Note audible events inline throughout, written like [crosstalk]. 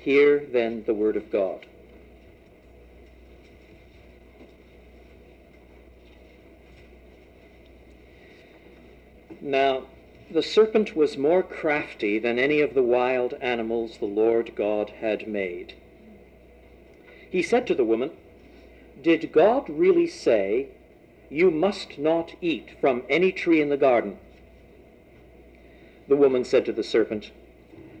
Hear then the word of God. Now, the serpent was more crafty than any of the wild animals the Lord God had made. He said to the woman, Did God really say, You must not eat from any tree in the garden? The woman said to the serpent,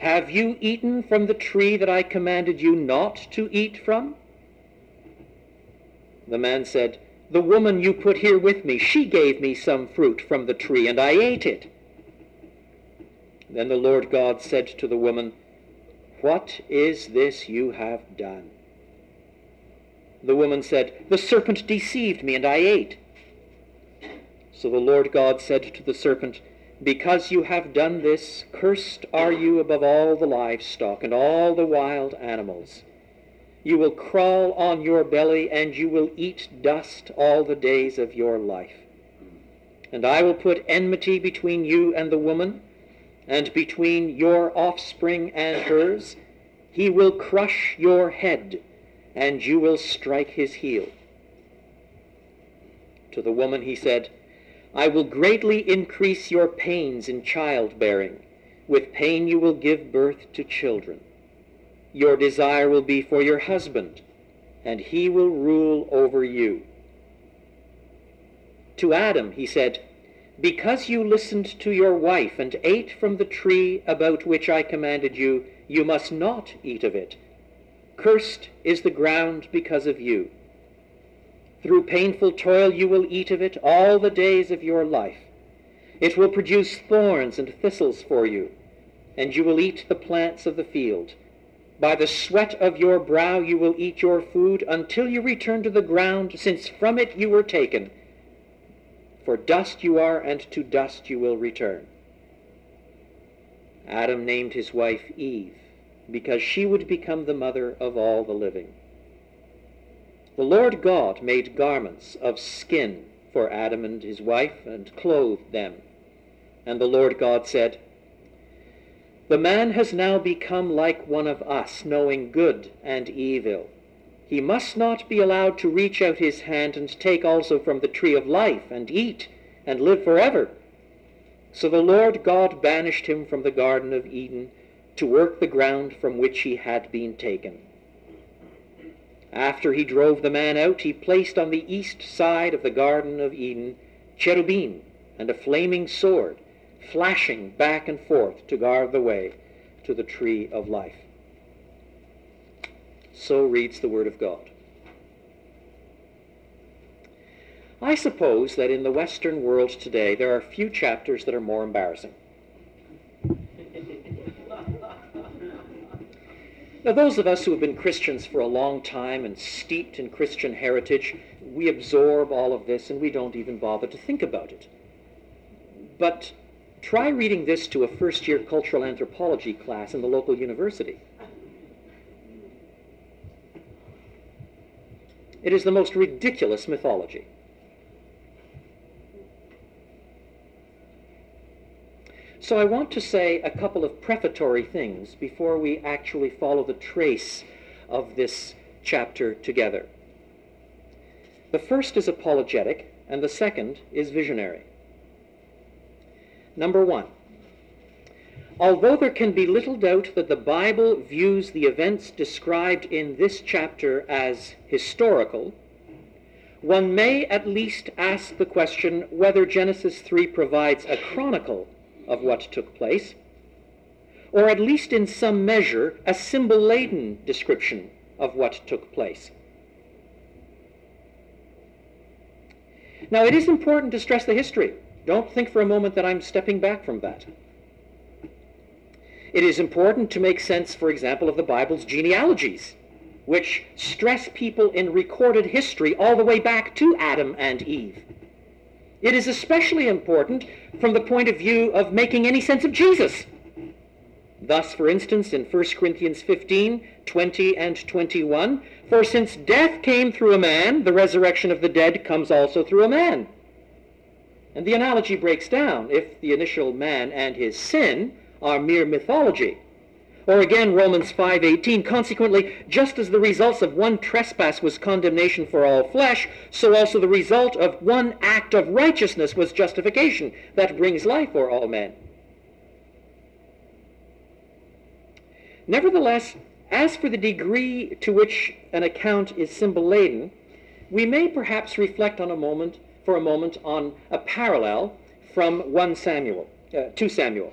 Have you eaten from the tree that I commanded you not to eat from? The man said, The woman you put here with me, she gave me some fruit from the tree, and I ate it. Then the Lord God said to the woman, What is this you have done? The woman said, The serpent deceived me, and I ate. So the Lord God said to the serpent, Because you have done this, cursed are you above all the livestock and all the wild animals. You will crawl on your belly, and you will eat dust all the days of your life. And I will put enmity between you and the woman, and between your offspring and hers. He will crush your head and you will strike his heel. To the woman he said, I will greatly increase your pains in childbearing. With pain you will give birth to children. Your desire will be for your husband, and he will rule over you. To Adam he said, Because you listened to your wife and ate from the tree about which I commanded you, you must not eat of it. Cursed is the ground because of you. Through painful toil you will eat of it all the days of your life. It will produce thorns and thistles for you, and you will eat the plants of the field. By the sweat of your brow you will eat your food until you return to the ground, since from it you were taken. For dust you are, and to dust you will return. Adam named his wife Eve because she would become the mother of all the living. The Lord God made garments of skin for Adam and his wife and clothed them. And the Lord God said, The man has now become like one of us, knowing good and evil. He must not be allowed to reach out his hand and take also from the tree of life and eat and live forever. So the Lord God banished him from the Garden of Eden to work the ground from which he had been taken. After he drove the man out, he placed on the east side of the Garden of Eden cherubim and a flaming sword, flashing back and forth to guard the way to the tree of life. So reads the Word of God. I suppose that in the Western world today there are few chapters that are more embarrassing. Now, those of us who have been Christians for a long time and steeped in Christian heritage, we absorb all of this and we don't even bother to think about it. But try reading this to a first year cultural anthropology class in the local university. It is the most ridiculous mythology. So I want to say a couple of prefatory things before we actually follow the trace of this chapter together. The first is apologetic, and the second is visionary. Number one, although there can be little doubt that the Bible views the events described in this chapter as historical, one may at least ask the question whether Genesis 3 provides a chronicle of what took place, or at least in some measure a symbol-laden description of what took place. Now, it is important to stress the history. Don't think for a moment that I'm stepping back from that. It is important to make sense, for example, of the Bible's genealogies, which stress people in recorded history all the way back to Adam and Eve. It is especially important from the point of view of making any sense of Jesus. Thus, for instance, in 1 Corinthians 15, 20, and 21, for since death came through a man, the resurrection of the dead comes also through a man. And the analogy breaks down if the initial man and his sin are mere mythology. Or again, Romans 5.18, consequently, just as the results of one trespass was condemnation for all flesh, so also the result of one act of righteousness was justification that brings life for all men. Nevertheless, as for the degree to which an account is symbol-laden, we may perhaps reflect on a moment, for a moment on a parallel from 1 Samuel, uh, 2 Samuel.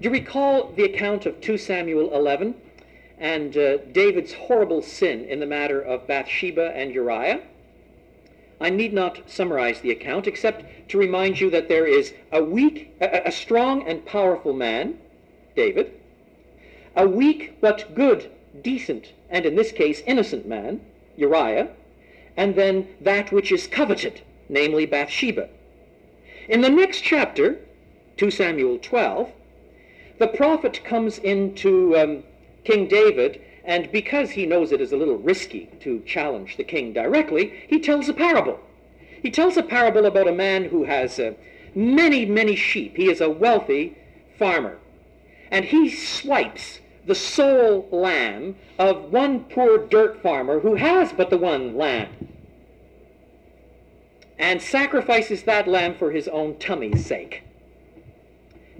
Do you recall the account of 2 Samuel 11 and uh, David's horrible sin in the matter of Bathsheba and Uriah? I need not summarize the account except to remind you that there is a weak, a, a strong and powerful man, David, a weak but good, decent, and in this case innocent man, Uriah, and then that which is coveted, namely Bathsheba. In the next chapter, 2 Samuel 12, the prophet comes into um, King David, and because he knows it is a little risky to challenge the king directly, he tells a parable. He tells a parable about a man who has uh, many, many sheep. He is a wealthy farmer. And he swipes the sole lamb of one poor dirt farmer who has but the one lamb and sacrifices that lamb for his own tummy's sake.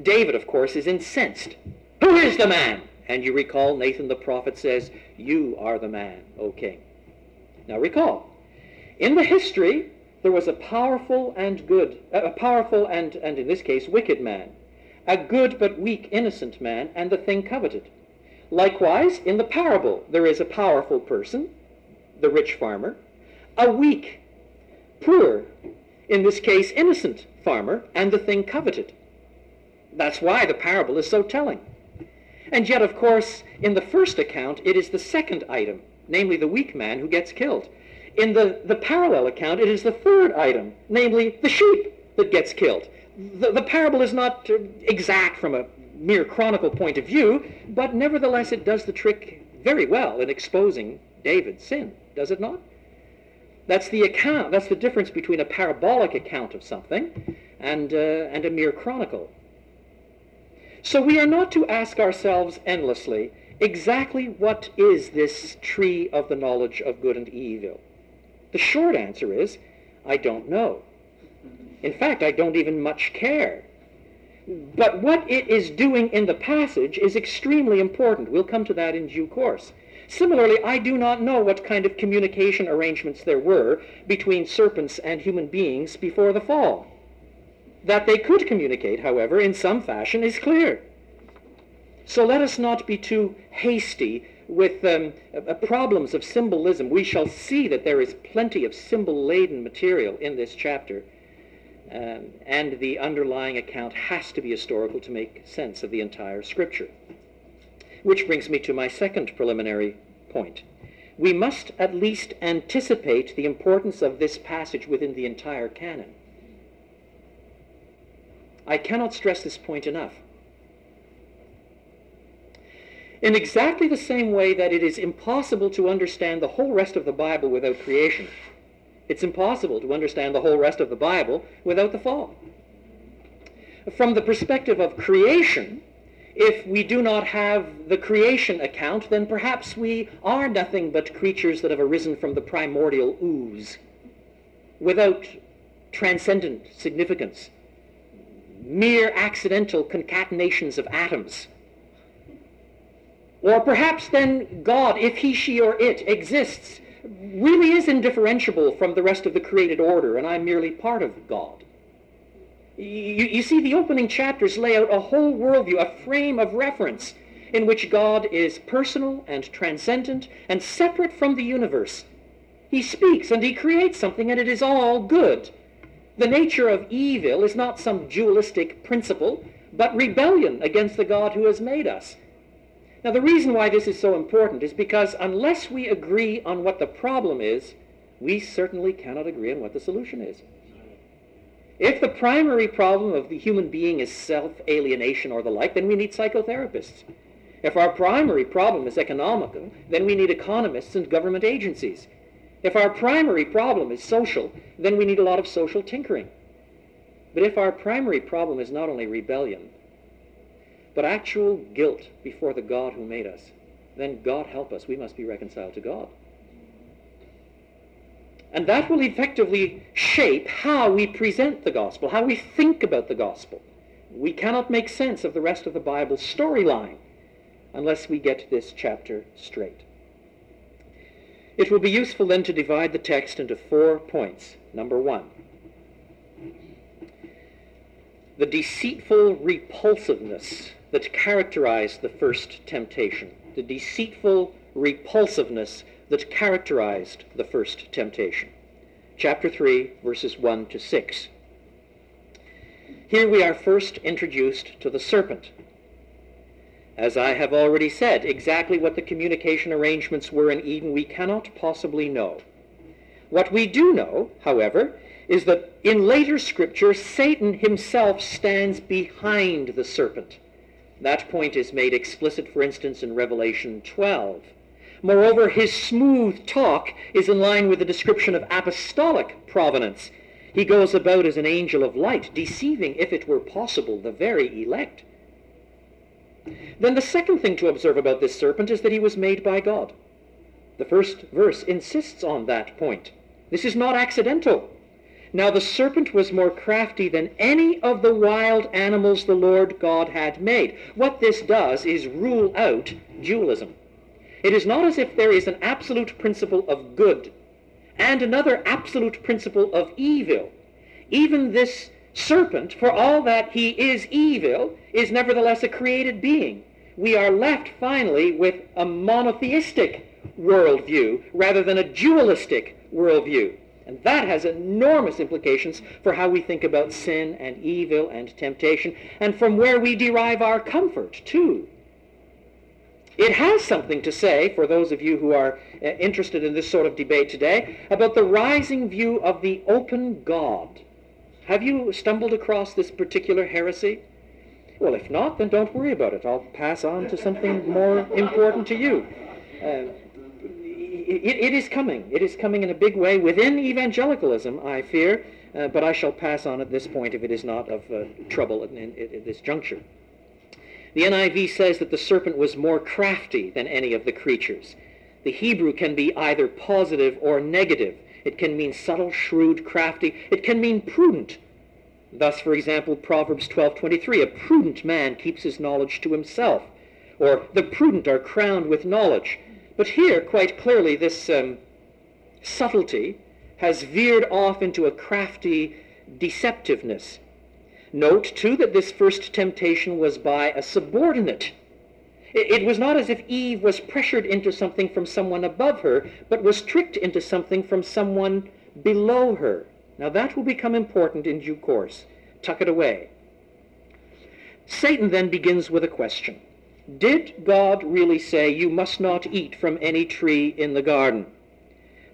David, of course, is incensed. Who is the man? And you recall Nathan the prophet says, You are the man, O king. Now recall, in the history, there was a powerful and good, a powerful and, and in this case, wicked man, a good but weak, innocent man, and the thing coveted. Likewise, in the parable, there is a powerful person, the rich farmer, a weak, poor, in this case, innocent farmer, and the thing coveted. That's why the parable is so telling. And yet, of course, in the first account, it is the second item, namely the weak man who gets killed. In the, the parallel account, it is the third item, namely the sheep that gets killed. The, the parable is not uh, exact from a mere chronicle point of view, but nevertheless it does the trick very well in exposing David's sin, does it not? That's the account, that's the difference between a parabolic account of something and, uh, and a mere chronicle. So we are not to ask ourselves endlessly, exactly what is this tree of the knowledge of good and evil? The short answer is, I don't know. In fact, I don't even much care. But what it is doing in the passage is extremely important. We'll come to that in due course. Similarly, I do not know what kind of communication arrangements there were between serpents and human beings before the fall. That they could communicate, however, in some fashion is clear. So let us not be too hasty with um, uh, problems of symbolism. We shall see that there is plenty of symbol-laden material in this chapter. Um, and the underlying account has to be historical to make sense of the entire scripture. Which brings me to my second preliminary point. We must at least anticipate the importance of this passage within the entire canon. I cannot stress this point enough. In exactly the same way that it is impossible to understand the whole rest of the Bible without creation, it's impossible to understand the whole rest of the Bible without the fall. from the perspective of creation, if we do not have the creation account, then perhaps we are nothing but creatures that have arisen from the primordial ooze without transcendent significance, mere accidental concatenations of atoms. Or perhaps then God, if he, she, or it exists, really is indifferentiable from the rest of the created order, and I'm merely part of God. You, you see, the opening chapters lay out a whole worldview, a frame of reference in which God is personal and transcendent and separate from the universe. He speaks and he creates something and it is all good. The nature of evil is not some dualistic principle, but rebellion against the God who has made us. Now, the reason why this is so important is because unless we agree on what the problem is, we certainly cannot agree on what the solution is. If the primary problem of the human being is self-alienation or the like, then we need psychotherapists. If our primary problem is economical, then we need economists and government agencies. If our primary problem is social, then we need a lot of social tinkering. But if our primary problem is not only rebellion, but actual guilt before the God who made us, then God help us, we must be reconciled to God. And that will effectively shape how we present the gospel, how we think about the gospel. We cannot make sense of the rest of the Bible storyline unless we get this chapter straight. It will be useful then to divide the text into four points. Number one, the deceitful repulsiveness that characterized the first temptation. The deceitful repulsiveness that characterized the first temptation. Chapter 3, verses 1 to 6. Here we are first introduced to the serpent. As I have already said, exactly what the communication arrangements were in Eden we cannot possibly know. What we do know, however, is that in later scripture, Satan himself stands behind the serpent. That point is made explicit, for instance, in Revelation 12. Moreover, his smooth talk is in line with the description of apostolic provenance. He goes about as an angel of light, deceiving, if it were possible, the very elect. Then the second thing to observe about this serpent is that he was made by God. The first verse insists on that point. This is not accidental. Now the serpent was more crafty than any of the wild animals the Lord God had made. What this does is rule out dualism. It is not as if there is an absolute principle of good and another absolute principle of evil. Even this serpent, for all that he is evil, is nevertheless a created being. We are left finally with a monotheistic worldview rather than a dualistic worldview. And that has enormous implications for how we think about sin and evil and temptation, and from where we derive our comfort, too. It has something to say, for those of you who are uh, interested in this sort of debate today, about the rising view of the open God. Have you stumbled across this particular heresy? Well, if not, then don't worry about it. I'll pass on to something more important to you. Uh, it, it is coming. It is coming in a big way within evangelicalism, I fear, uh, but I shall pass on at this point if it is not of uh, trouble at, this juncture. The NIV says that the serpent was more crafty than any of the creatures. The Hebrew can be either positive or negative. It can mean subtle, shrewd, crafty. It can mean prudent. Thus, for example, Proverbs 12:23, a prudent man keeps his knowledge to himself, or the prudent are crowned with knowledge. But here, quite clearly, this um, subtlety has veered off into a crafty deceptiveness. Note, too, that this first temptation was by a subordinate. It, was not as if Eve was pressured into something from someone above her, but was tricked into something from someone below her. Now that will become important in due course. Tuck it away. Satan then begins with a question. Did God really say, you must not eat from any tree in the garden?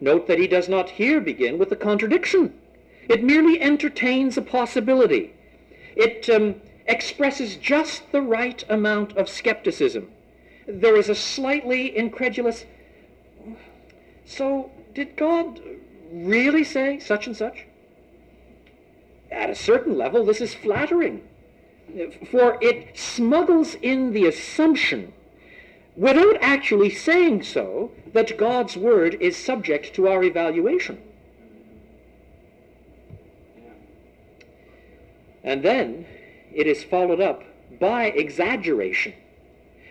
Note that he does not here begin with a contradiction. It merely entertains a possibility it um, expresses just the right amount of skepticism. There is a slightly incredulous, so did God really say such and such? At a certain level, this is flattering. For it smuggles in the assumption, without actually saying so, that God's word is subject to our evaluation. And then it is followed up by exaggeration.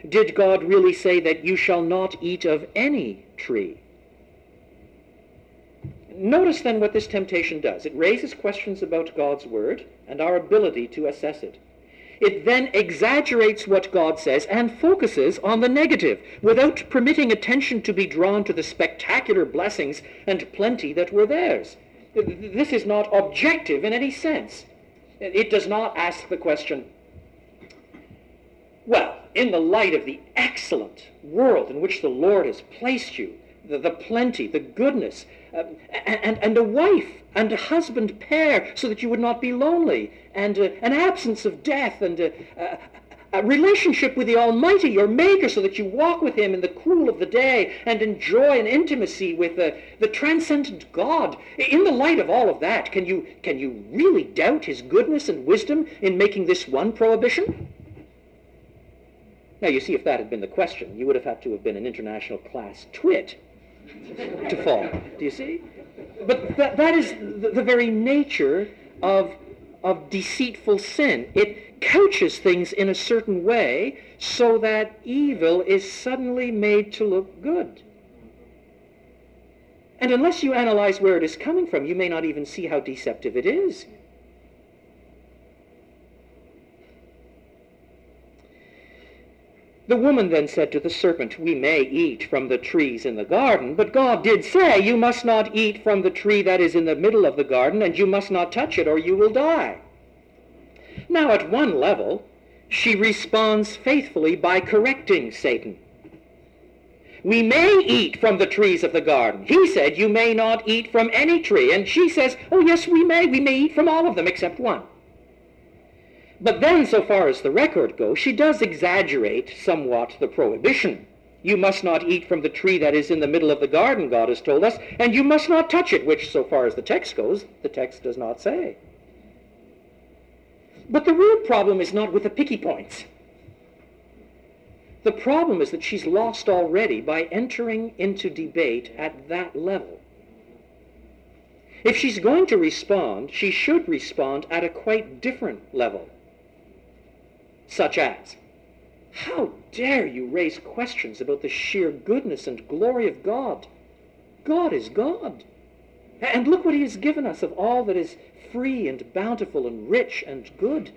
Did God really say that you shall not eat of any tree? Notice then what this temptation does. It raises questions about God's word and our ability to assess it. It then exaggerates what God says and focuses on the negative without permitting attention to be drawn to the spectacular blessings and plenty that were theirs. This is not objective in any sense. It does not ask the question, well, in the light of the excellent world in which the Lord has placed you, the, the plenty, the goodness, uh, and, and a wife and a husband pair so that you would not be lonely, and uh, an absence of death, and uh, a relationship with the Almighty, your Maker, so that you walk with Him in the cool of the day and enjoy an intimacy with the, the transcendent God. In the light of all of that, can you, can you really doubt His goodness and wisdom in making this one prohibition? Now, you see, if that had been the question, you would have had to have been an international class twit to fall. Do you see? But that, that is the, the very nature of, of deceitful sin. It couches things in a certain way so that evil is suddenly made to look good. And unless you analyze where it is coming from, you may not even see how deceptive it is. The woman then said to the serpent, We may eat from the trees in the garden, but God did say, You must not eat from the tree that is in the middle of the garden, and you must not touch it, or you will die. Now, at one level, she responds faithfully by correcting Satan. We may eat from the trees of the garden. He said, You may not eat from any tree. And she says, Oh, yes, we may. We may eat from all of them except one. But then, so far as the record goes, she does exaggerate somewhat the prohibition. You must not eat from the tree that is in the middle of the garden, God has told us, and you must not touch it, which, so far as the text goes, the text does not say. But the real problem is not with the picky points. The problem is that she's lost already by entering into debate at that level. If she's going to respond, she should respond at a quite different level such as, How dare you raise questions about the sheer goodness and glory of God? God is God. And look what he has given us of all that is free and bountiful and rich and good.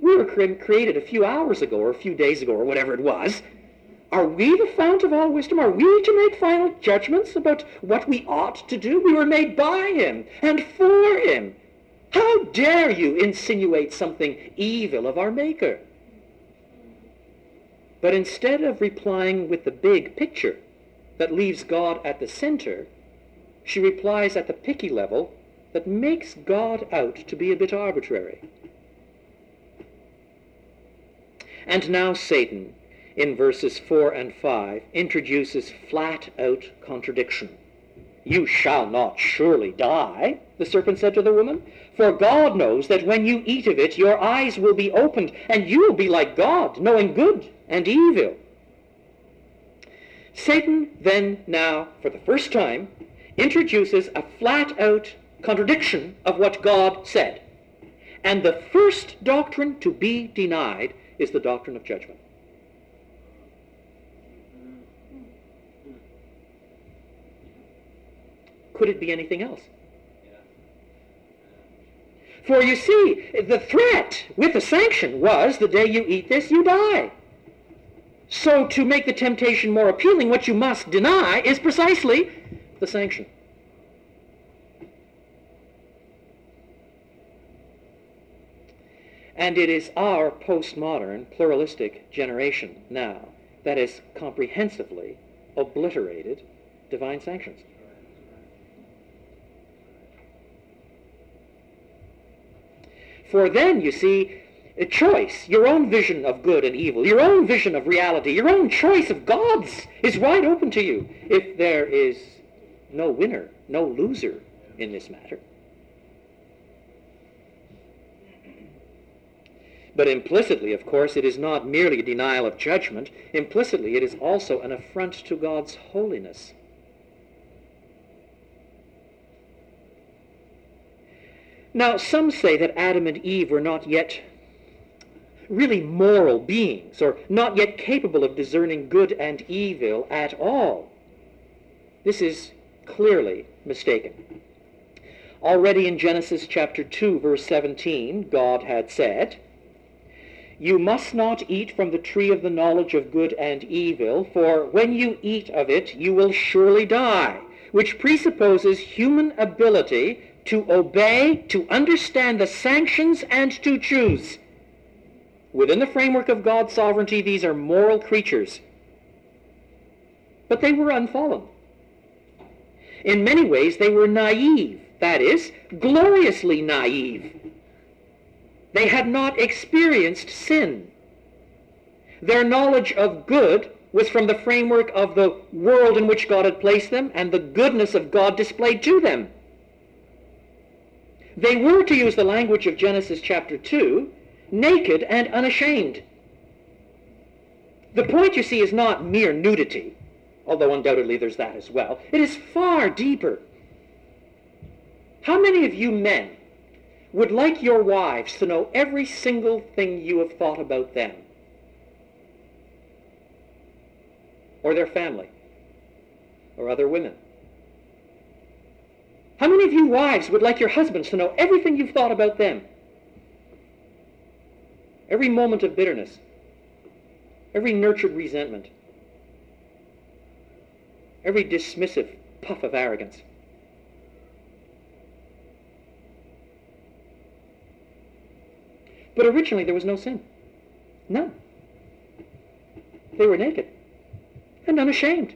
We were created a few hours ago or a few days ago or whatever it was. Are we the fount of all wisdom? Are we to make final judgments about what we ought to do? We were made by him and for him. How dare you insinuate something evil of our Maker? But instead of replying with the big picture that leaves God at the center, she replies at the picky level that makes God out to be a bit arbitrary. And now Satan, in verses 4 and 5, introduces flat-out contradiction. You shall not surely die, the serpent said to the woman. For God knows that when you eat of it, your eyes will be opened, and you will be like God, knowing good and evil. Satan then now, for the first time, introduces a flat-out contradiction of what God said. And the first doctrine to be denied is the doctrine of judgment. Could it be anything else? For you see, the threat with the sanction was the day you eat this, you die. So to make the temptation more appealing, what you must deny is precisely the sanction. And it is our postmodern, pluralistic generation now that has comprehensively obliterated divine sanctions. For then, you see, a choice, your own vision of good and evil, your own vision of reality, your own choice of God's is wide open to you if there is no winner, no loser in this matter. But implicitly, of course, it is not merely a denial of judgment. Implicitly, it is also an affront to God's holiness. Now, some say that Adam and Eve were not yet really moral beings, or not yet capable of discerning good and evil at all. This is clearly mistaken. Already in Genesis chapter 2, verse 17, God had said, You must not eat from the tree of the knowledge of good and evil, for when you eat of it, you will surely die, which presupposes human ability to obey, to understand the sanctions, and to choose. Within the framework of God's sovereignty, these are moral creatures. But they were unfallen. In many ways, they were naive, that is, gloriously naive. They had not experienced sin. Their knowledge of good was from the framework of the world in which God had placed them and the goodness of God displayed to them. They were, to use the language of Genesis chapter 2, naked and unashamed. The point, you see, is not mere nudity, although undoubtedly there's that as well. It is far deeper. How many of you men would like your wives to know every single thing you have thought about them? Or their family? Or other women? How many of you wives would like your husbands to know everything you've thought about them? Every moment of bitterness, every nurtured resentment, every dismissive puff of arrogance. But originally there was no sin. None. They were naked and unashamed.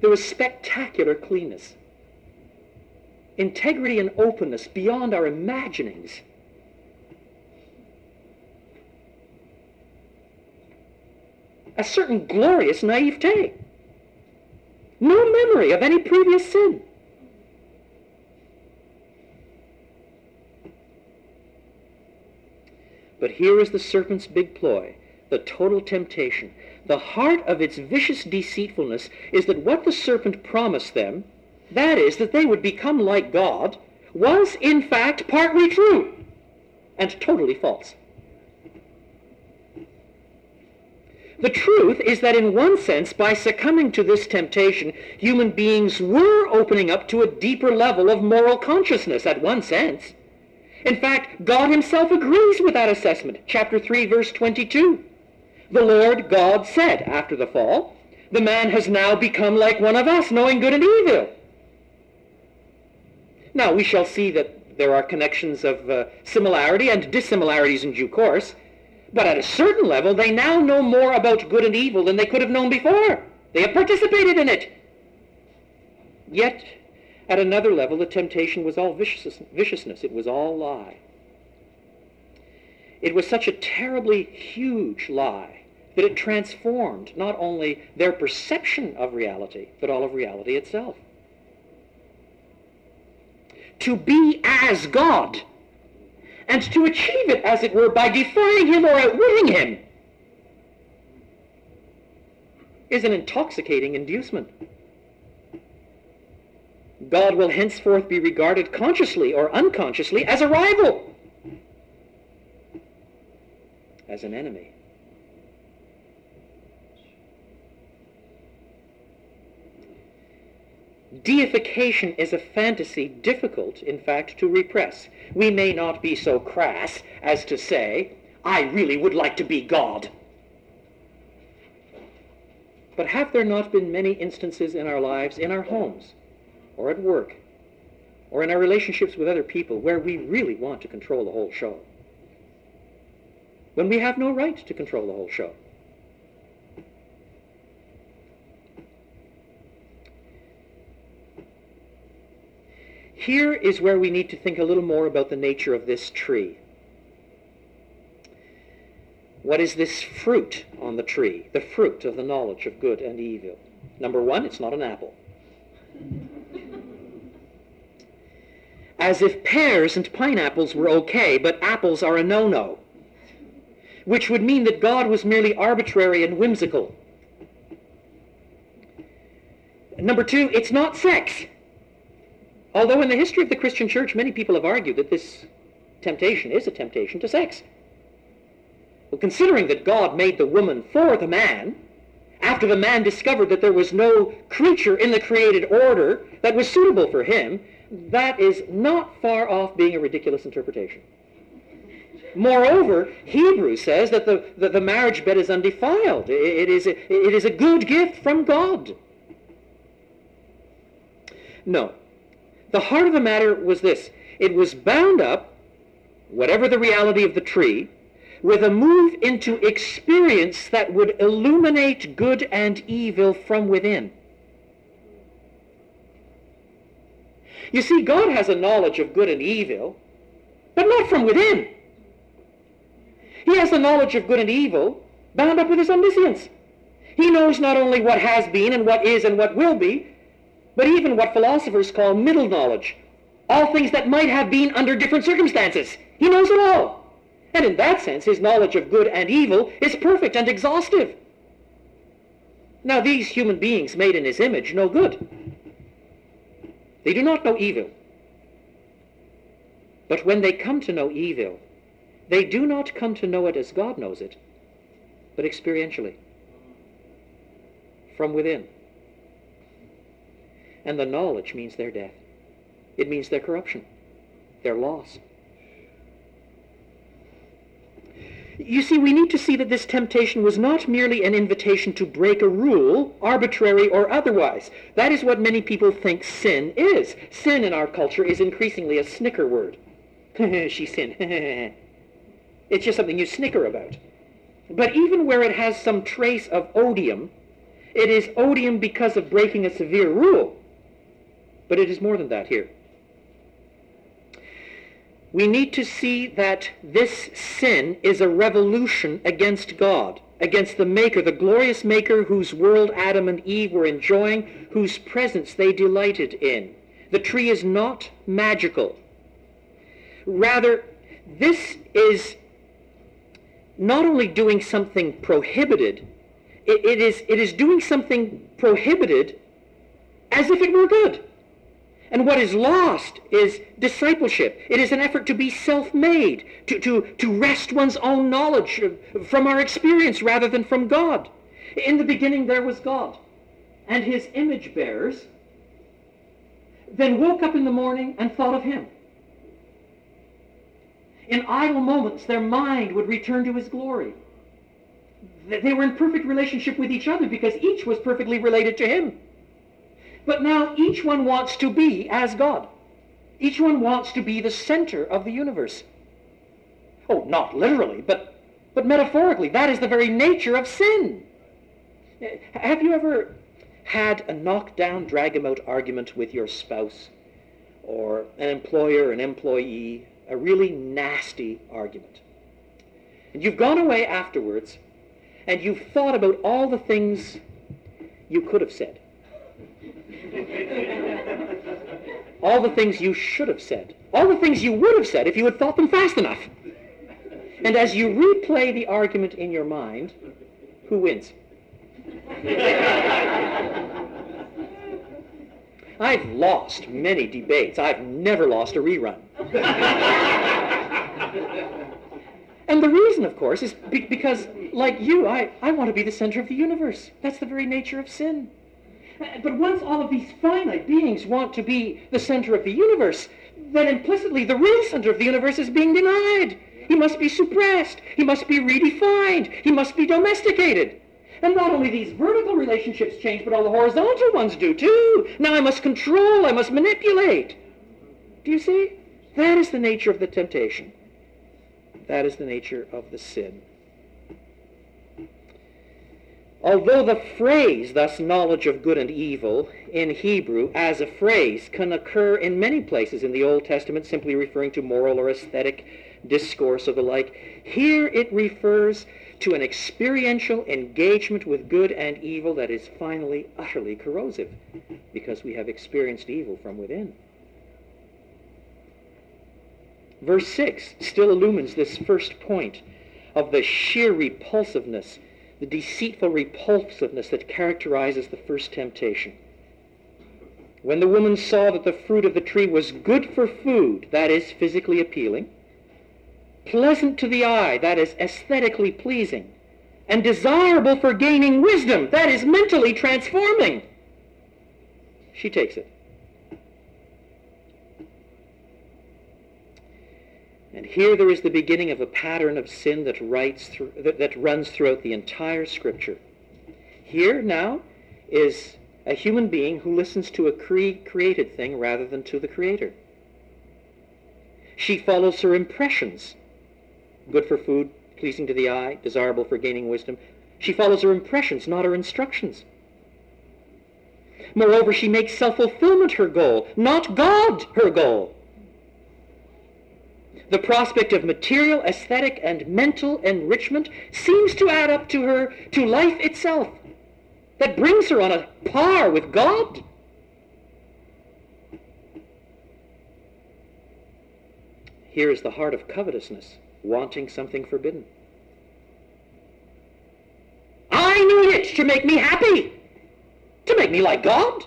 There was spectacular cleanness integrity and openness beyond our imaginings. A certain glorious naivete. No memory of any previous sin. But here is the serpent's big ploy, the total temptation. The heart of its vicious deceitfulness is that what the serpent promised them that is, that they would become like God, was in fact partly true and totally false. The truth is that in one sense, by succumbing to this temptation, human beings were opening up to a deeper level of moral consciousness, at one sense. In fact, God himself agrees with that assessment. Chapter 3, verse 22. The Lord God said after the fall, the man has now become like one of us, knowing good and evil. Now, we shall see that there are connections of uh, similarity and dissimilarities in due course, but at a certain level, they now know more about good and evil than they could have known before. They have participated in it. Yet, at another level, the temptation was all viciousness. It was all lie. It was such a terribly huge lie that it transformed not only their perception of reality, but all of reality itself to be as God and to achieve it, as it were, by defying him or outwitting him is an intoxicating inducement. God will henceforth be regarded consciously or unconsciously as a rival, as an enemy. Deification is a fantasy difficult, in fact, to repress. We may not be so crass as to say, I really would like to be God. But have there not been many instances in our lives, in our homes, or at work, or in our relationships with other people, where we really want to control the whole show? When we have no right to control the whole show. Here is where we need to think a little more about the nature of this tree. What is this fruit on the tree? The fruit of the knowledge of good and evil. Number one, it's not an apple. as if pears and pineapples were okay, but apples are a no-no, which would mean that God was merely arbitrary and whimsical. Number two, it's not sex. Although in the history of the Christian church, many people have argued that this temptation is a temptation to sex. Well, considering that God made the woman for the man, after the man discovered that there was no creature in the created order that was suitable for him, that is not far off being a ridiculous interpretation. Moreover, Hebrews says that the, the, the marriage bed is undefiled. It, it, is a, it is a good gift from God. No. The heart of the matter was this. It was bound up, whatever the reality of the tree, with a move into experience that would illuminate good and evil from within. You see, God has a knowledge of good and evil, but not from within. He has a knowledge of good and evil bound up with his omniscience. He knows not only what has been and what is and what will be, but even what philosophers call middle knowledge. All things that might have been under different circumstances. He knows it all. And in that sense, his knowledge of good and evil is perfect and exhaustive. Now, these human beings made in his image know good. They do not know evil. But when they come to know evil, they do not come to know it as God knows it, but experientially, from within. And the knowledge means their death. It means their corruption, their loss. You see, we need to see that this temptation was not merely an invitation to break a rule, arbitrary or otherwise. That is what many people think sin is. Sin in our culture is increasingly a snicker word. [laughs] she sinned. [laughs] it's just something you snicker about. But even where it has some trace of odium, it is odium because of breaking a severe rule. But it is more than that here we need to see that this sin is a revolution against God, against the Maker, the glorious Maker whose world Adam and Eve were enjoying, whose presence they delighted in. The tree is not magical. Rather, this is not only doing something prohibited, it, it, is, it is doing something prohibited as if it were good. And what is lost is discipleship. It is an effort to be self-made, to, to, to wrest one's own knowledge from our experience rather than from God. In the beginning there was God, and his image bearers then woke up in the morning and thought of him. In idle moments, their mind would return to his glory. They were in perfect relationship with each other because each was perfectly related to him. But now each one wants to be as God. Each one wants to be the center of the universe. Oh, not literally, but, but metaphorically. That is the very nature of sin. Eh, have you ever had a knockdown, drag-em-out argument with your spouse or an employer, an employee, a really nasty argument? And you've gone away afterwards and you've thought about all the things you could have said all the things you should have said, all the things you would have said if you had thought them fast enough. And as you replay the argument in your mind, who wins? I've lost many debates. I've never lost a rerun. and the reason, of course, is be- because, like you, I, I want to be the center of the universe. That's the very nature of sin. But once all of these finite beings want to be the center of the universe, then implicitly the real center of the universe is being denied. He must be suppressed. He must be redefined. He must be domesticated. And not only these vertical relationships change, but all the horizontal ones do too. Now I must control, I must manipulate. Do you see? That is the nature of the temptation. That is the nature of the sin. Although the phrase, thus knowledge of good and evil, in Hebrew as a phrase can occur in many places in the Old Testament, simply referring to moral or aesthetic discourse or the like, here it refers to an experiential engagement with good and evil that is finally utterly corrosive because we have experienced evil from within. Verse 6 still illumines this first point of the sheer repulsiveness, the deceitful repulsiveness that characterizes the first temptation. When the woman saw that the fruit of the tree was good for food, that is, physically appealing, pleasant to the eye, that is, aesthetically pleasing, and desirable for gaining wisdom, that is, mentally transforming, she takes it. And here there is the beginning of a pattern of sin that, writes through, that, that runs throughout the entire Scripture. Here now is a human being who listens to a cre- created thing rather than to the Creator. She follows her impressions. Good for food, pleasing to the eye, desirable for gaining wisdom. She follows her impressions, not her instructions. Moreover, she makes self-fulfillment her goal, not God her goal. The prospect of material, aesthetic, and mental enrichment seems to add up to her, to life itself that brings her on a par with God. Here is the heart of covetousness, wanting something forbidden. I need it to make me happy, to make me like God.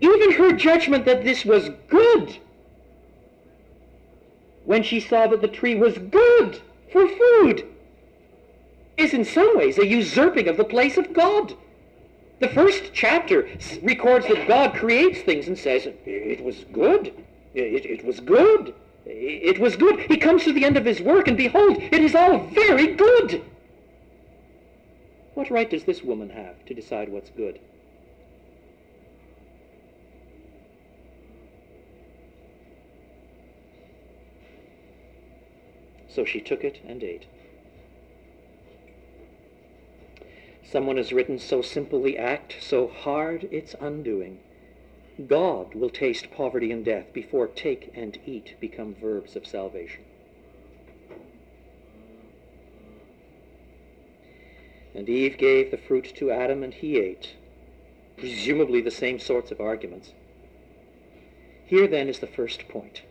Even her judgment that this was good, when she saw that the tree was good for food, is in some ways a usurping of the place of God. The first chapter records that God creates things and says, it was good. It, it, was good. It was good. He comes to the end of his work, and behold, it is all very good. What right does this woman have to decide what's good? So she took it and ate. Someone has written, so simple the act, so hard its undoing. God will taste poverty and death before take and eat become verbs of salvation. And Eve gave the fruit to Adam, and he ate. Presumably the same sorts of arguments. Here then is the first point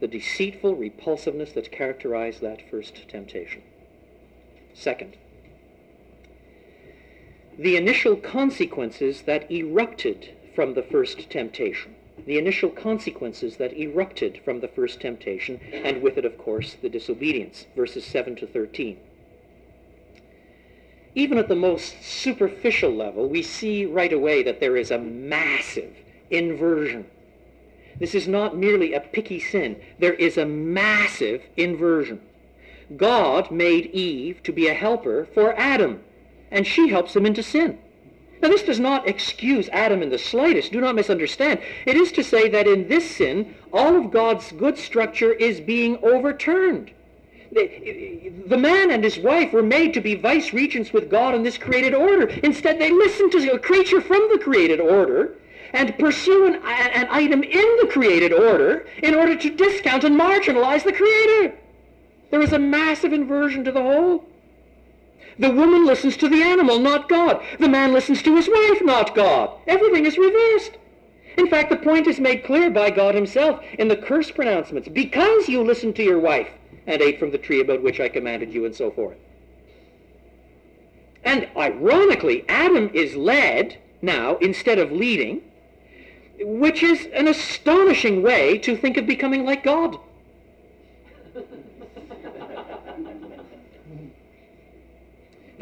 the deceitful repulsiveness that characterized that first temptation. Second, the initial consequences that erupted from the first temptation. The initial consequences that erupted from the first temptation, and with it, of course, the disobedience, verses 7 to 13. Even at the most superficial level, we see right away that there is a massive inversion. This is not merely a picky sin. There is a massive inversion. God made Eve to be a helper for Adam and she helps him into sin. Now, this does not excuse Adam in the slightest. Do not misunderstand. It is to say that in this sin, all of God's good structure is being overturned. The, man and his wife were made to be vice regents with God in this created order. Instead, they listen to a creature from the created order and pursue an, an item in the created order in order to discount and marginalize the creator. There is a massive inversion to the whole. The woman listens to the animal, not God. The man listens to his wife, not God. Everything is reversed. In fact, the point is made clear by God himself in the curse pronouncements. Because you listened to your wife and ate from the tree about which I commanded you and so forth. And ironically, Adam is led now instead of leading, which is an astonishing way to think of becoming like God.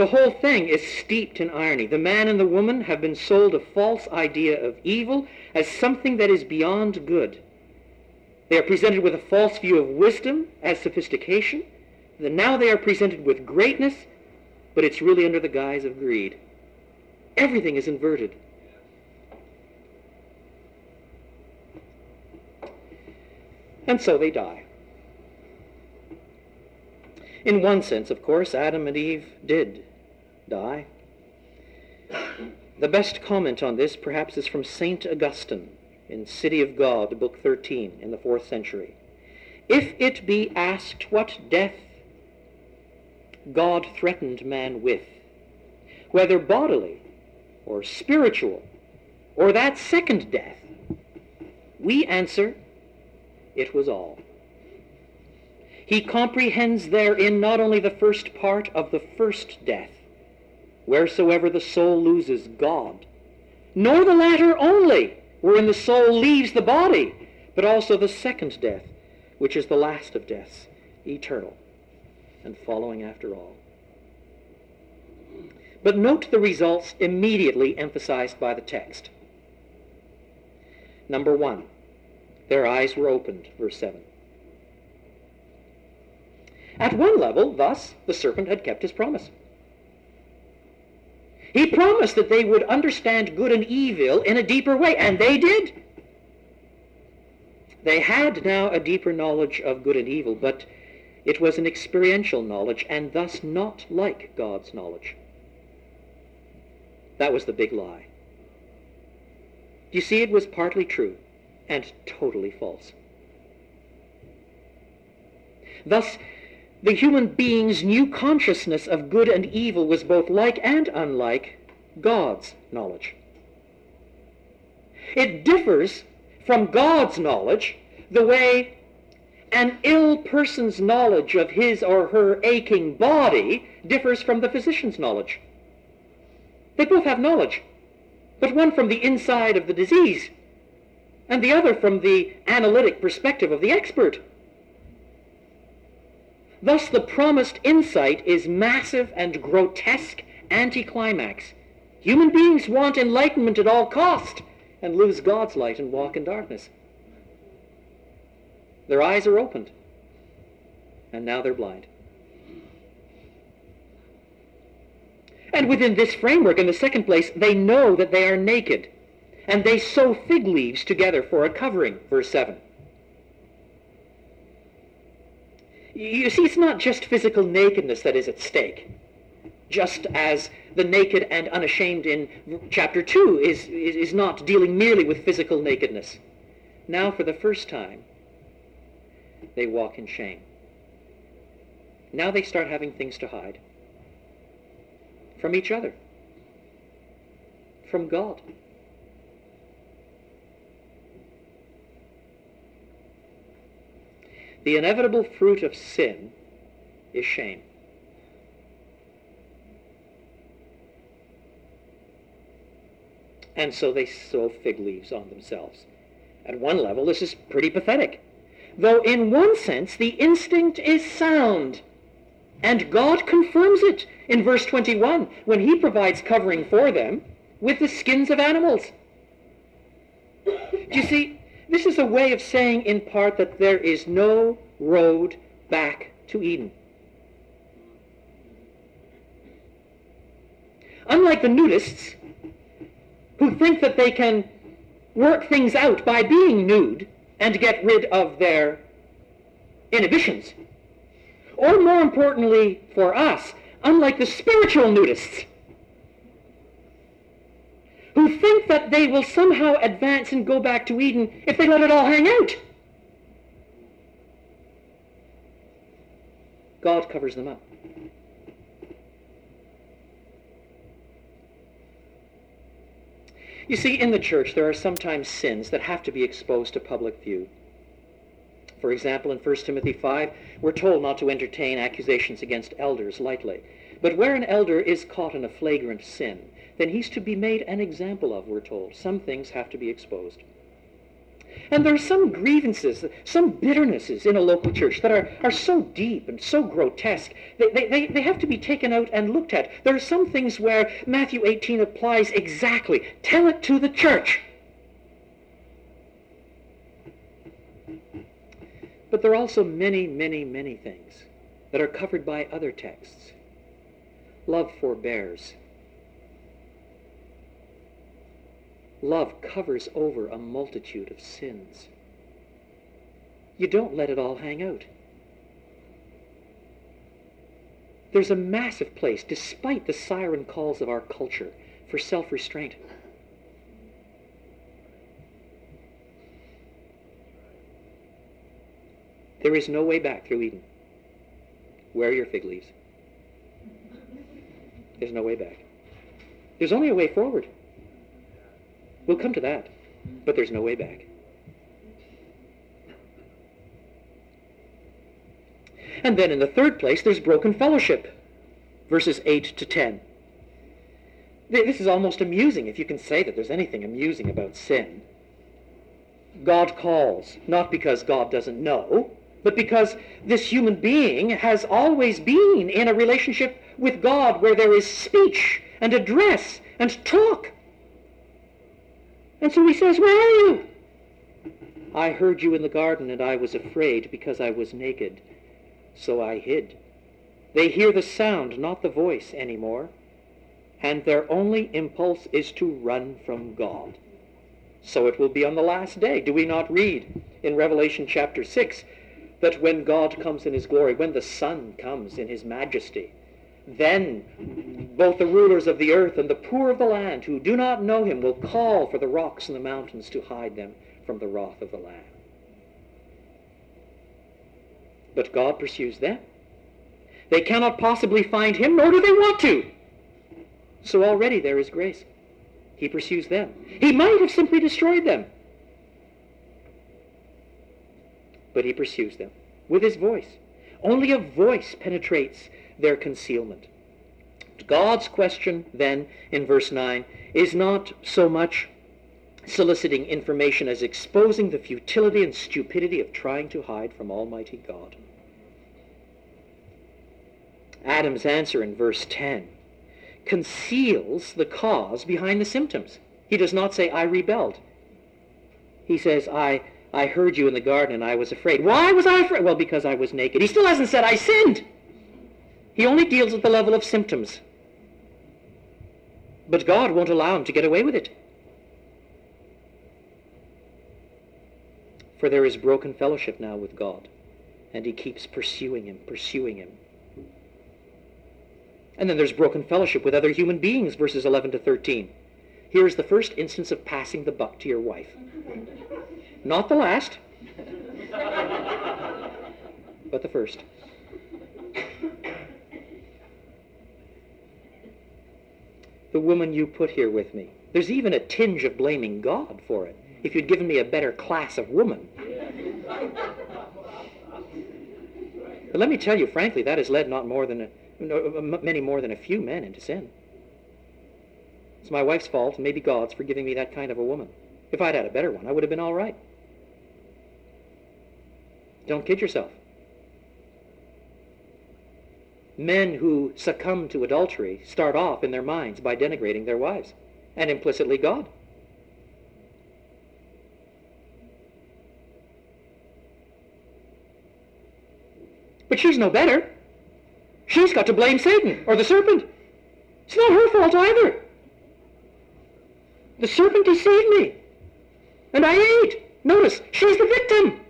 The whole thing is steeped in irony. The man and the woman have been sold a false idea of evil as something that is beyond good. They are presented with a false view of wisdom as sophistication. And now they are presented with greatness, but it's really under the guise of greed. Everything is inverted. And so they die. In one sense, of course, Adam and Eve did die. The best comment on this, perhaps, is from St. Augustine in City of God, Book 13, in the fourth century. If it be asked what death God threatened man with, whether bodily or spiritual, or that second death, we answer it was all. He comprehends therein not only the first part of the first death, wheresoever the soul loses God, nor the latter only, wherein the soul leaves the body, but also the second death, which is the last of deaths, eternal, and following after all. But note the results immediately emphasized by the text. Number one, their eyes were opened, verse 7. At one level, thus, the serpent had kept his promise. He promised that they would understand good and evil in a deeper way, and they did. They had now a deeper knowledge of good and evil, but it was an experiential knowledge, and thus not like God's knowledge. That was the big lie. You see, it was partly true and totally false. Thus, the human being's new consciousness of good and evil was both like and unlike God's knowledge. It differs from God's knowledge the way an ill person's knowledge of his or her aching body differs from the physician's knowledge. They both have knowledge, but one from the inside of the disease, and the other from the analytic perspective of the expert. Thus the promised insight is massive and grotesque anticlimax. Human beings want enlightenment at all cost and lose God's light and walk in darkness. Their eyes are opened, and now they're blind. And within this framework, in the second place, they know that they are naked, and they sew fig leaves together for a covering, verse 7. You see, it's not just physical nakedness that is at stake, just as the naked and unashamed in chapter 2 is, is, is not dealing merely with physical nakedness. Now, for the first time, they walk in shame. Now they start having things to hide from each other, from God. The inevitable fruit of sin is shame. And so they sew fig leaves on themselves. At one level, this is pretty pathetic. Though in one sense, the instinct is sound. And God confirms it in verse 21 when he provides covering for them with the skins of animals. Do you see, this is a way of saying in part that there is no road back to Eden. Unlike the nudists, who think that they can work things out by being nude and get rid of their inhibitions. Or more importantly for us, unlike the spiritual nudists, who think that they will somehow advance and go back to Eden if they let it all hang out. God covers them up. You see, in the church, there are sometimes sins that have to be exposed to public view. For example, in 1 Timothy 5, we're told not to entertain accusations against elders lightly. But where an elder is caught in a flagrant sin, then he's to be made an example of, we're told. Some things have to be exposed. And there are some grievances, some bitternesses in a local church that are, are so deep and so grotesque, they, they, they have to be taken out and looked at. There are some things where Matthew 18 applies exactly. Tell it to the church. But there are also many, many, many things that are covered by other texts. Love forbears. Love covers over a multitude of sins. You don't let it all hang out. There's a massive place, despite the siren calls of our culture, for self-restraint. There is no way back through Eden. Wear your fig leaves. There's no way back. There's only a way forward. We'll come to that, but there's no way back. And then in the third place, there's broken fellowship, verses 8 to 10. This is almost amusing if you can say that there's anything amusing about sin. God calls, not because God doesn't know, but because this human being has always been in a relationship with God where there is speech and address and talk. And so he says, Where are you? I heard you in the garden, and I was afraid because I was naked, so I hid. They hear the sound, not the voice anymore, and their only impulse is to run from God. So it will be on the last day. Do we not read in Revelation chapter 6 that when God comes in his glory, when the Son comes in his majesty, then both the rulers of the earth and the poor of the land who do not know him will call for the rocks and the mountains to hide them from the wrath of the Lamb. But God pursues them. They cannot possibly find him, nor do they want to. So already there is grace. He pursues them. He might have simply destroyed them. But he pursues them with his voice. Only a voice penetrates their concealment. God's question then in verse 9 is not so much soliciting information as exposing the futility and stupidity of trying to hide from Almighty God. Adam's answer in verse 10 conceals the cause behind the symptoms. He does not say, I rebelled. He says, I, I heard you in the garden and I was afraid. Why was I afraid? Well, because I was naked. He still hasn't said, I sinned. He only deals at the level of symptoms. But God won't allow him to get away with it. For there is broken fellowship now with God, and he keeps pursuing him, pursuing him. And then there's broken fellowship with other human beings, verses 11 to 13. Here's the first instance of passing the buck to your wife. Not the last, but the first. The woman you put here with me. There's even a tinge of blaming God for it if you'd given me a better class of woman. But let me tell you, frankly, that has led not more than a, uh, many more than a few men into sin. It's my wife's fault, and maybe God's, for giving me that kind of a woman. If I'd had a better one, I would have been all right. Don't kid yourself. Men who succumb to adultery start off in their minds by denigrating their wives, and implicitly God. But she's no better. She's got to blame Satan or the serpent. It's not her fault either. The serpent deceived me. And I ate. Notice, she's the victim.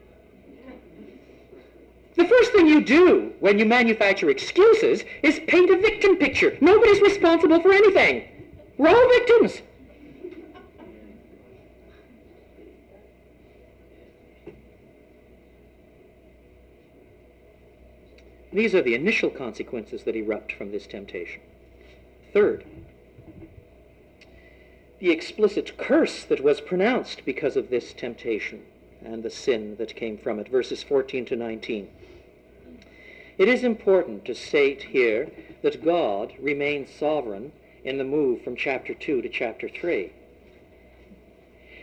The first thing you do when you manufacture excuses is paint a victim picture. Nobody's responsible for anything. We're all victims. These are the initial consequences that erupt from this temptation. Third, the explicit curse that was pronounced because of this temptation and the sin that came from it, verses 14 to 19. It is important to state here that God remains sovereign in the move from chapter 2 to chapter 3.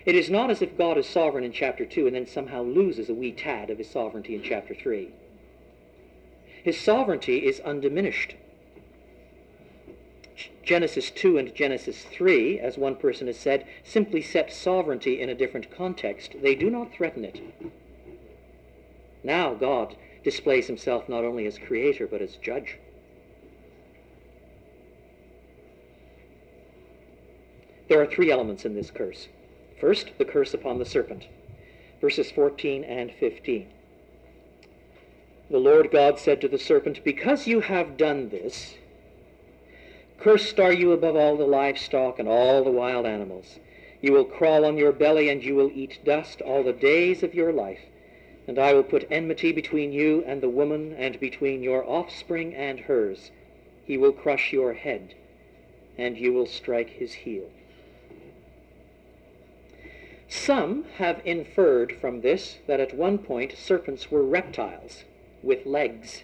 It is not as if God is sovereign in chapter 2 and then somehow loses a wee tad of his sovereignty in chapter 3. His sovereignty is undiminished. Genesis 2 and Genesis 3, as one person has said, simply set sovereignty in a different context. They do not threaten it. Now God displays himself not only as creator, but as judge. There are three elements in this curse. First, the curse upon the serpent, verses 14 and 15. The Lord God said to the serpent, Because you have done this, cursed are you above all the livestock and all the wild animals. You will crawl on your belly, and you will eat dust all the days of your life. And I will put enmity between you and the woman, and between your offspring and hers. He will crush your head, and you will strike his heel. Some have inferred from this that at one point serpents were reptiles with legs.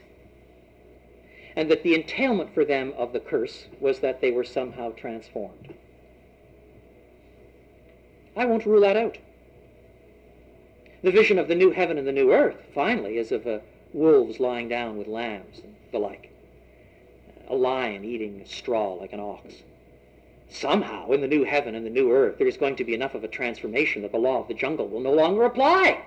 and that the entailment for them of the curse was that they were somehow transformed. I won't rule that out. The vision of the new heaven and the new earth, finally, is of uh, wolves lying down with lambs and the like, a lion eating straw like an ox. Somehow, in the new heaven and the new earth, there is going to be enough of a transformation that the law of the jungle will no longer apply.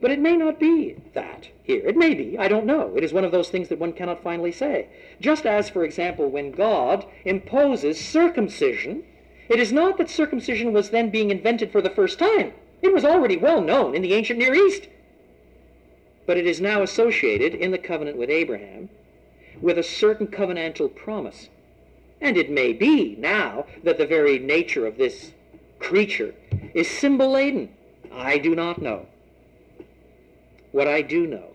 But it may not be that here. It may be. I don't know. It is one of those things that one cannot finally say. Just as, for example, when God imposes circumcision, it is not that circumcision was then being invented for the first time. It was already well known in the ancient Near East. But it is now associated in the covenant with Abraham with a certain covenantal promise. And it may be now that the very nature of this creature is symbol laden. I do not know. What I do know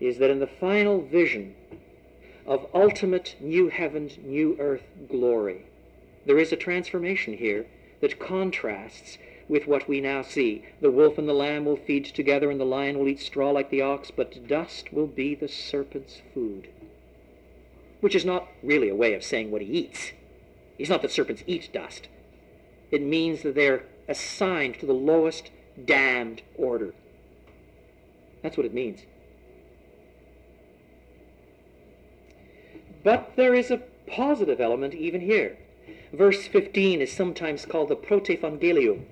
is that in the final vision of ultimate new heavens, new earth glory, there is a transformation here that contrasts with what we now see. The wolf and the lamb will feed together, and the lion will eat straw like the ox, but dust will be the serpent's food. Which is not really a way of saying what he eats. It's not that serpents eat dust. It means that they're assigned to the lowest damned order. That's what it means. But there is a positive element even here. Verse 15 is sometimes called the protevangelium,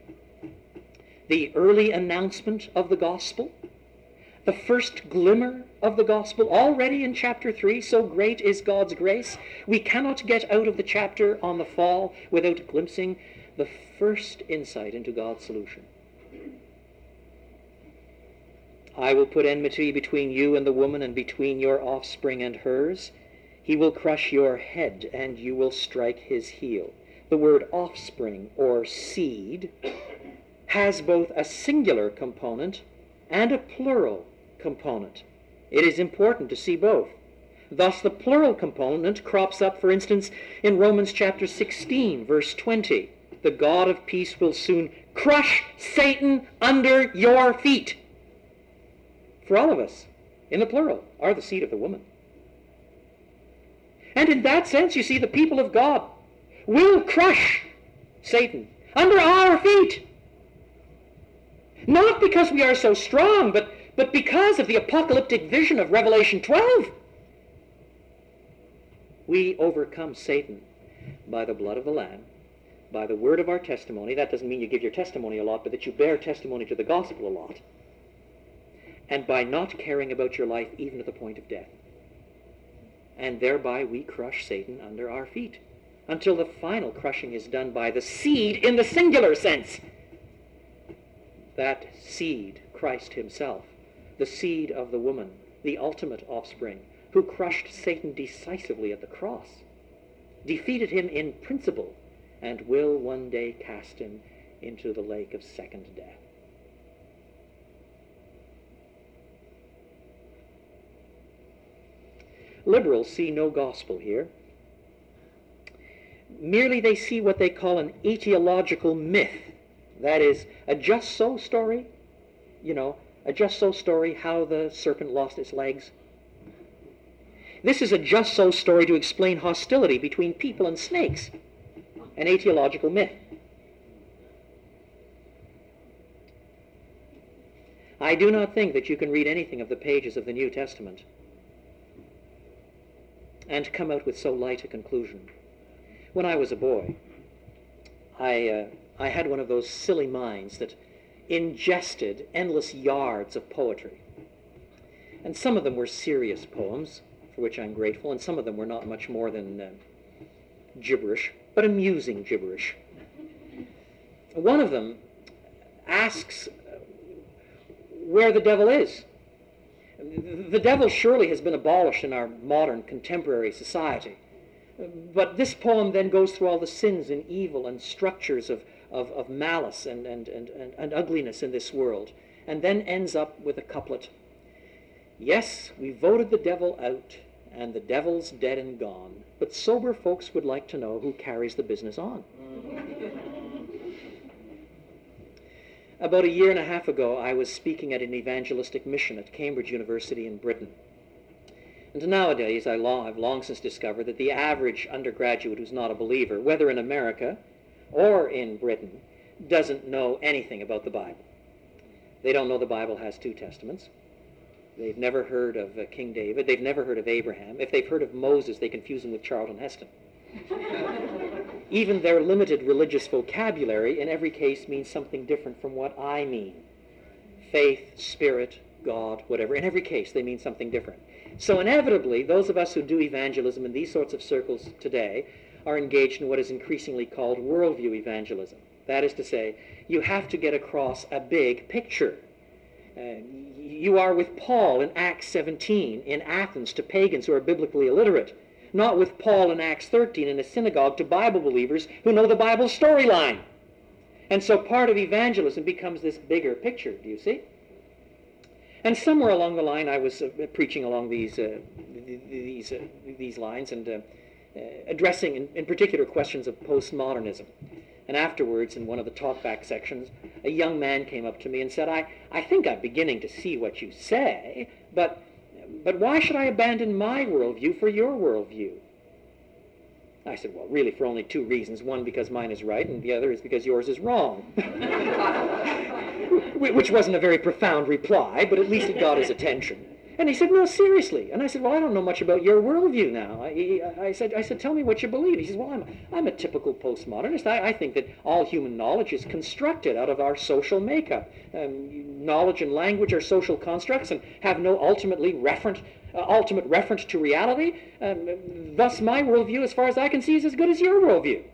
the early announcement of the gospel, the first glimmer of the gospel already in chapter 3. So great is God's grace. We cannot get out of the chapter on the fall without glimpsing the first insight into God's solution. I will put enmity between you and the woman, and between your offspring and hers. He will crush your head, and you will strike his heel. The word offspring or seed has both a singular component and a plural component. It is important to see both. Thus, the plural component crops up, for instance, in Romans chapter 16, verse 20. The God of peace will soon crush Satan under your feet for all of us, in the plural, are the seed of the woman. And in that sense, you see, the people of God will crush Satan under our feet. Not because we are so strong, but, but because of the apocalyptic vision of Revelation 12. We overcome Satan by the blood of the Lamb, by the word of our testimony. That doesn't mean you give your testimony a lot, but that you bear testimony to the gospel a lot and by not caring about your life even to the point of death. And thereby we crush Satan under our feet until the final crushing is done by the seed in the singular sense. That seed, Christ himself, the seed of the woman, the ultimate offspring, who crushed Satan decisively at the cross, defeated him in principle, and will one day cast him into the lake of second death. Liberals see no gospel here. Merely they see what they call an etiological myth. That is, a just so story, you know, a just so story how the serpent lost its legs. This is a just so story to explain hostility between people and snakes, an etiological myth. I do not think that you can read anything of the pages of the New Testament and come out with so light a conclusion. When I was a boy, I, uh, I had one of those silly minds that ingested endless yards of poetry. And some of them were serious poems, for which I'm grateful, and some of them were not much more than uh, gibberish, but amusing gibberish. One of them asks where the devil is. The devil surely has been abolished in our modern contemporary society. But this poem then goes through all the sins and evil and structures of, of, of malice and, and, and, and, and ugliness in this world, and then ends up with a couplet Yes, we voted the devil out, and the devil's dead and gone. But sober folks would like to know who carries the business on. [laughs] About a year and a half ago, I was speaking at an evangelistic mission at Cambridge University in Britain. And nowadays, I long, I've long since discovered that the average undergraduate who's not a believer, whether in America or in Britain, doesn't know anything about the Bible. They don't know the Bible has two testaments. They've never heard of uh, King David. They've never heard of Abraham. If they've heard of Moses, they confuse him with Charlton Heston. [laughs] Even their limited religious vocabulary in every case means something different from what I mean. Faith, spirit, God, whatever. In every case, they mean something different. So inevitably, those of us who do evangelism in these sorts of circles today are engaged in what is increasingly called worldview evangelism. That is to say, you have to get across a big picture. Uh, you are with Paul in Acts 17 in Athens to pagans who are biblically illiterate, not with Paul in Acts 13 in a synagogue to Bible believers who know the Bible storyline. And so part of evangelism becomes this bigger picture, do you see? And somewhere along the line, I was uh, preaching along these, uh, these, uh, these lines and uh, uh, addressing, in, in particular, questions of postmodernism. And afterwards, in one of the talkback sections, a young man came up to me and said, I, I think I'm beginning to see what you say, but, but why should I abandon my worldview for your worldview? I said, well, really, for only two reasons. One, because mine is right, and the other is because yours is wrong. [laughs] Which wasn't a very profound reply, but at least it got his attention. And he said, no, seriously. And I said, well, I don't know much about your worldview now. I, I, said, I said, tell me what you believe. He says, well, I'm, I'm a typical postmodernist. I, I think that all human knowledge is constructed out of our social makeup. Um, knowledge and language are social constructs and have no ultimately referent, uh, ultimate reference to reality. Um, thus, my worldview, as far as I can see, is as good as your worldview.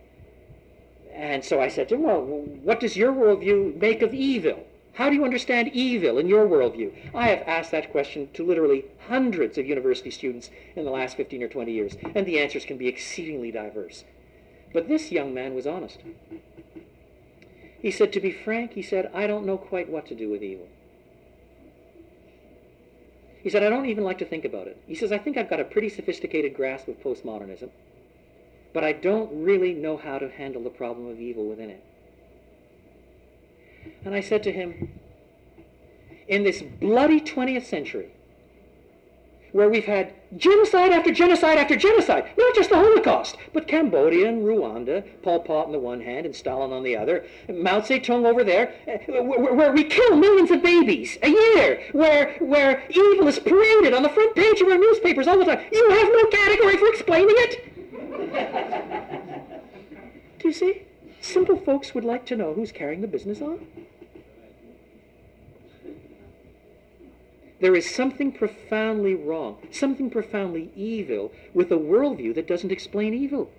And so I said to him, well, what does your worldview make of evil? How do you understand evil in your worldview? I have asked that question to literally hundreds of university students in the last 15 or 20 years, and the answers can be exceedingly diverse. But this young man was honest. He said, to be frank, he said, I don't know quite what to do with evil. He said, I don't even like to think about it. He says, I think I've got a pretty sophisticated grasp of postmodernism, but I don't really know how to handle the problem of evil within it. And I said to him, in this bloody 20th century, where we've had genocide after genocide after genocide, not just the Holocaust, but Cambodia and Rwanda, Pol Pot on the one hand and Stalin on the other, Mao Zedong over there, eh, where we kill millions of babies a year, where, where evil is paraded on the front page of our newspapers all the time. You have no category for explaining it. [laughs] Do you see? Simple folks would like to know who's carrying the business on. There is something profoundly wrong, something profoundly evil with a worldview that doesn't explain evil.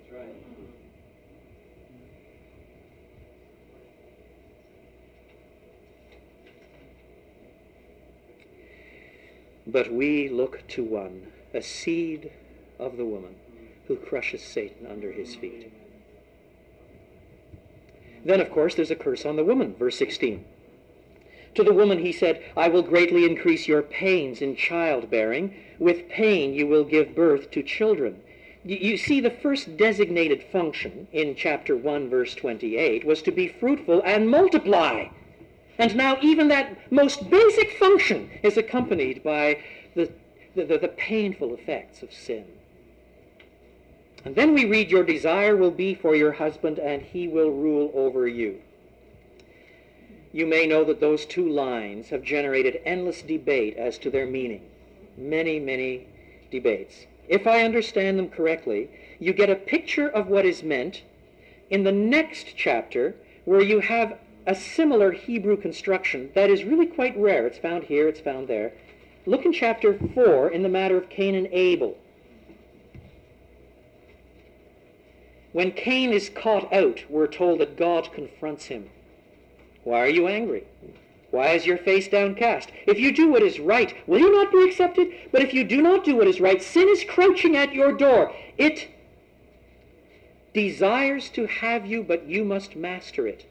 But we look to one, a seed of the woman, who crushes Satan under his feet. Then, of course, there's a curse on the woman, verse 16. To the woman he said, I will greatly increase your pains in childbearing. With pain you will give birth to children. You see, the first designated function in chapter 1, verse 28 was to be fruitful and multiply. And now even that most basic function is accompanied by the, the, the, the painful effects of sin. And then we read, Your desire will be for your husband, and he will rule over you you may know that those two lines have generated endless debate as to their meaning. Many, many debates. If I understand them correctly, you get a picture of what is meant in the next chapter where you have a similar Hebrew construction that is really quite rare. It's found here, it's found there. Look in chapter 4 in the matter of Cain and Abel. When Cain is caught out, we're told that God confronts him. Why are you angry? Why is your face downcast? If you do what is right, will you not be accepted? But if you do not do what is right, sin is crouching at your door. It desires to have you, but you must master it.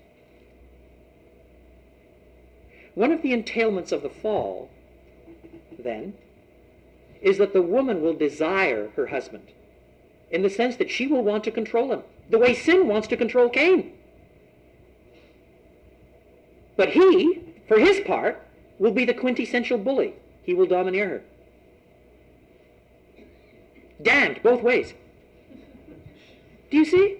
One of the entailments of the fall, then, is that the woman will desire her husband in the sense that she will want to control him, the way sin wants to control Cain. But he, for his part, will be the quintessential bully. He will domineer her. Damned both ways. Do you see?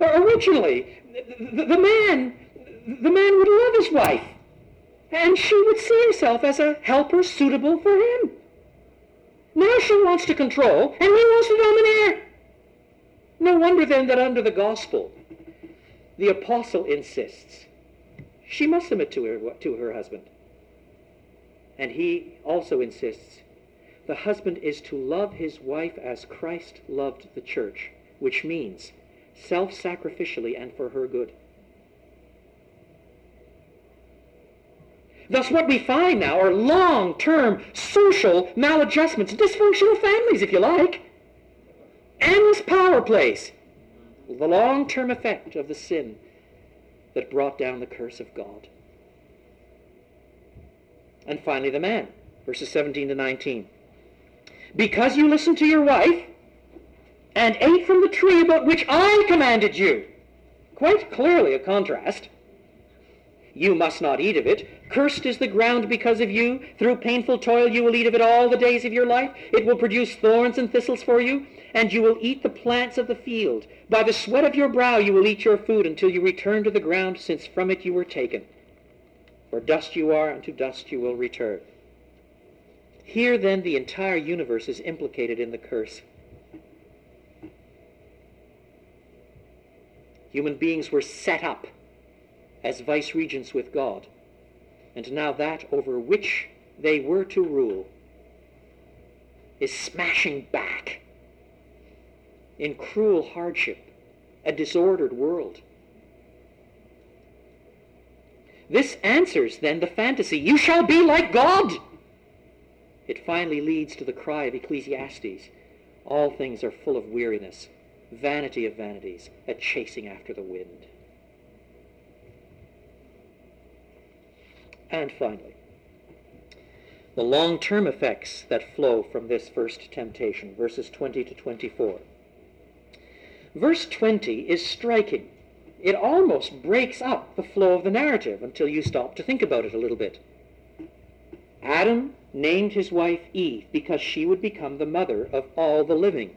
Originally, the, the man, the man would love his wife, and she would see herself as a helper suitable for him. Now she wants to control, and he wants to domineer. No wonder then that under the gospel, the apostle insists she must submit to her, to her husband. And he also insists the husband is to love his wife as Christ loved the church, which means self-sacrificially and for her good. Thus what we find now are long-term social maladjustments, dysfunctional families, if you like. Endless power plays. The long-term effect of the sin that brought down the curse of God. And finally the man, verses 17 to 19. Because you listened to your wife and ate from the tree about which I commanded you. Quite clearly a contrast. You must not eat of it. Cursed is the ground because of you. Through painful toil you will eat of it all the days of your life. It will produce thorns and thistles for you, and you will eat the plants of the field. By the sweat of your brow you will eat your food until you return to the ground, since from it you were taken. For dust you are, and to dust you will return. Here then the entire universe is implicated in the curse. Human beings were set up as vice-regents with God. And now that over which they were to rule is smashing back in cruel hardship, a disordered world. This answers then the fantasy, you shall be like God. It finally leads to the cry of Ecclesiastes, all things are full of weariness, vanity of vanities, a chasing after the wind. And finally, the long-term effects that flow from this first temptation, verses 20 to 24. Verse 20 is striking. It almost breaks up the flow of the narrative until you stop to think about it a little bit. Adam named his wife Eve because she would become the mother of all the living.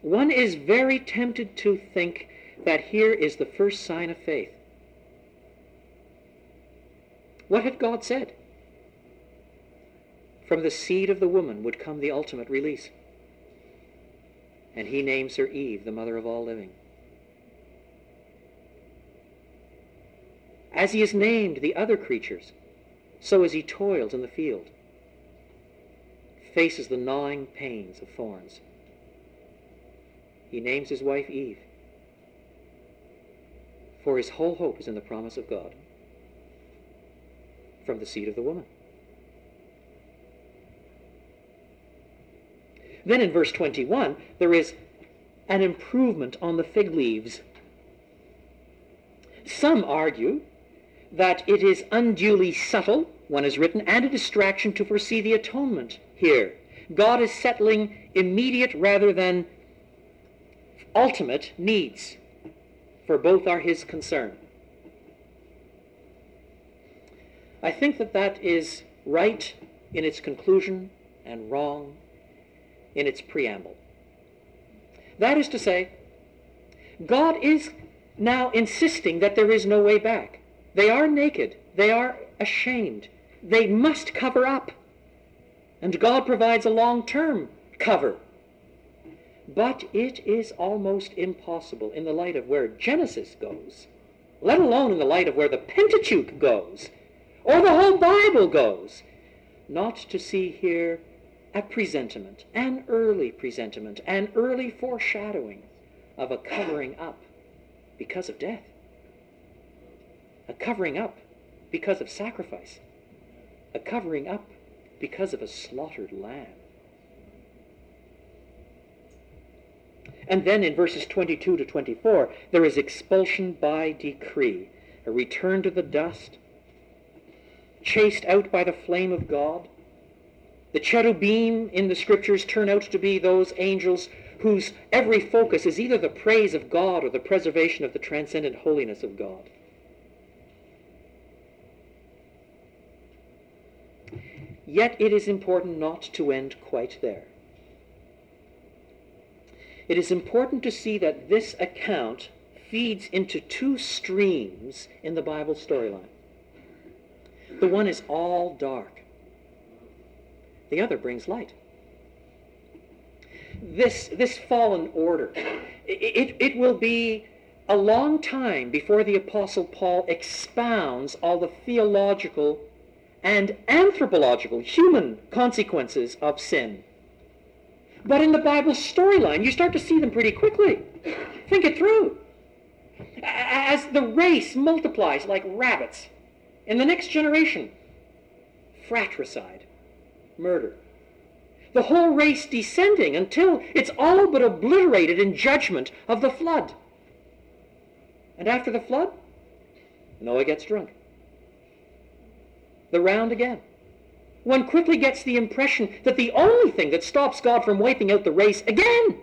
One is very tempted to think that here is the first sign of faith. What had God said? From the seed of the woman would come the ultimate release. And he names her Eve, the mother of all living. As he has named the other creatures, so as he toils in the field, faces the gnawing pains of thorns. He names his wife Eve, for his whole hope is in the promise of God from the seed of the woman. Then in verse 21, there is an improvement on the fig leaves. Some argue that it is unduly subtle, one is written, and a distraction to foresee the atonement here. God is settling immediate rather than ultimate needs, for both are his concern. I think that that is right in its conclusion and wrong in its preamble. That is to say, God is now insisting that there is no way back. They are naked. They are ashamed. They must cover up. And God provides a long-term cover. But it is almost impossible in the light of where Genesis goes, let alone in the light of where the Pentateuch goes, or the whole Bible goes, not to see here a presentiment, an early presentiment, an early foreshadowing of a covering up because of death, a covering up because of sacrifice, a covering up because of a slaughtered lamb. And then in verses 22 to 24, there is expulsion by decree, a return to the dust, chased out by the flame of God, The cherubim in the scriptures turn out to be those angels whose every focus is either the praise of God or the preservation of the transcendent holiness of God. Yet it is important not to end quite there. It is important to see that this account feeds into two streams in the Bible storyline. The one is all dark. The other brings light. This, this fallen order, it, it will be a long time before the Apostle Paul expounds all the theological and anthropological, human consequences of sin. But in the Bible storyline, you start to see them pretty quickly. Think it through. As the race multiplies like rabbits, in the next generation, fratricide, murder. The whole race descending until it's all but obliterated in judgment of the flood. And after the flood, Noah gets drunk. The round again. One quickly gets the impression that the only thing that stops God from wiping out the race again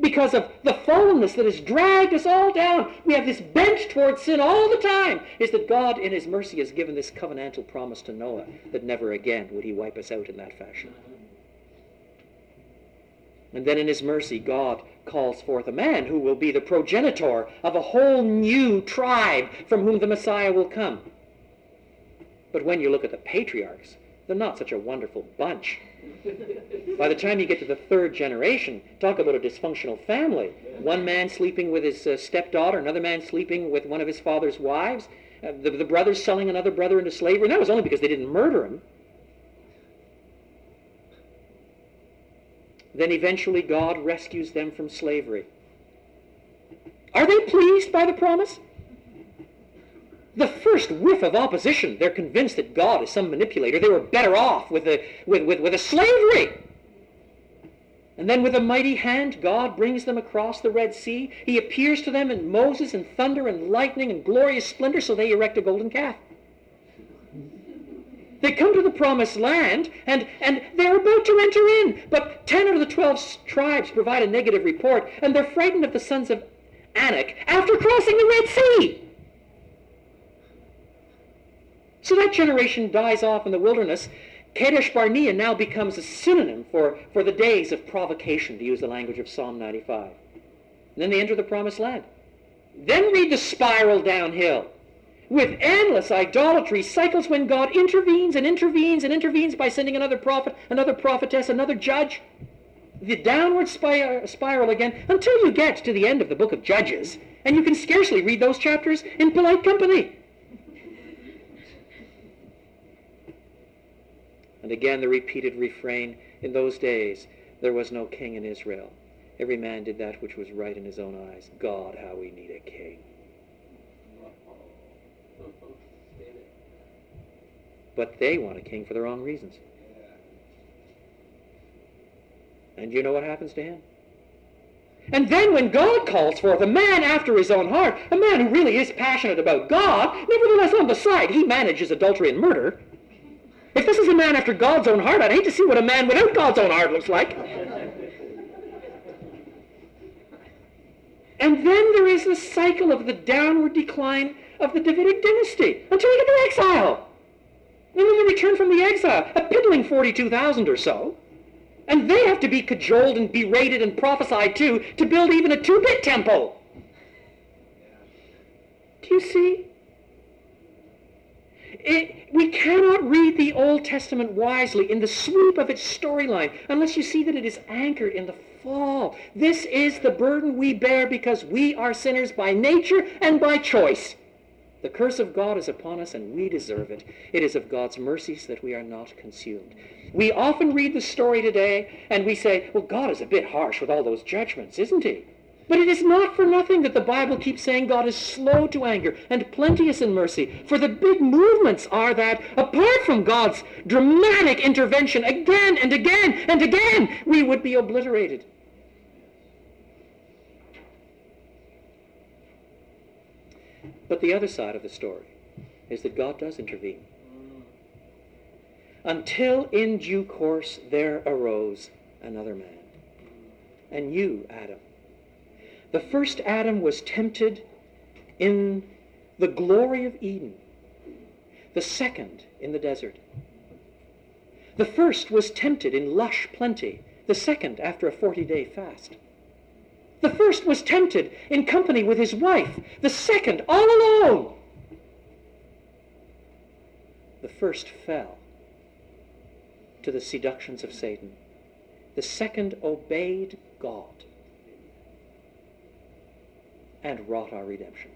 because of the fallenness that has dragged us all down. We have this bent towards sin all the time, is that God in his mercy has given this covenantal promise to Noah that never again would he wipe us out in that fashion. And then in his mercy, God calls forth a man who will be the progenitor of a whole new tribe from whom the Messiah will come. But when you look at the patriarchs, they're not such a wonderful bunch. By the time you get to the third generation, talk about a dysfunctional family. One man sleeping with his uh, stepdaughter, another man sleeping with one of his father's wives, uh, the, the brothers selling another brother into slavery. And that was only because they didn't murder him. Then eventually God rescues them from slavery. Are they pleased by the promise? The first whiff of opposition, they're convinced that God is some manipulator. They were better off with a, with, with, with a slavery. And then with a mighty hand, God brings them across the Red Sea. He appears to them in Moses and thunder and lightning and glorious splendor, so they erect a golden calf. They come to the promised land, and, and they're about to enter in. But 10 out of the 12 tribes provide a negative report, and they're frightened of the sons of Anak after crossing the Red Sea. So that generation dies off in the wilderness. Kadesh Barnea now becomes a synonym for, for the days of provocation, to use the language of Psalm 95. And then they enter the promised land. Then read the spiral downhill with endless idolatry, cycles when God intervenes and intervenes and intervenes by sending another prophet, another prophetess, another judge. The downward spiral again until you get to the end of the book of Judges, and you can scarcely read those chapters in polite company. And again the repeated refrain, in those days there was no king in Israel. Every man did that which was right in his own eyes. God, how we need a king. But they want a king for the wrong reasons. And you know what happens to him? And then when God calls forth a man after his own heart, a man who really is passionate about God, nevertheless on the side he manages adultery and murder, if this is a man after God's own heart, I'd hate to see what a man without God's own heart looks like. And then there is the cycle of the downward decline of the Davidic dynasty until we get to exile. Then they return from the exile, a piddling 42,000 or so. And they have to be cajoled and berated and prophesied to to build even a two-bit temple. Do you see? It, we cannot read the Old Testament wisely in the sweep of its storyline unless you see that it is anchored in the fall. This is the burden we bear because we are sinners by nature and by choice. The curse of God is upon us and we deserve it. It is of God's mercies that we are not consumed. We often read the story today and we say, well, God is a bit harsh with all those judgments, isn't he? But it is not for nothing that the Bible keeps saying God is slow to anger and plenteous in mercy. For the big movements are that, apart from God's dramatic intervention again and again and again, we would be obliterated. But the other side of the story is that God does intervene. until in due course there arose another man. And you, Adam. The first Adam was tempted in the glory of Eden, the second in the desert. The first was tempted in lush plenty, the second after a 40 day fast. The first was tempted in company with his wife, the second all alone. The first fell to the seductions of Satan. The second obeyed God and wrought our redemption.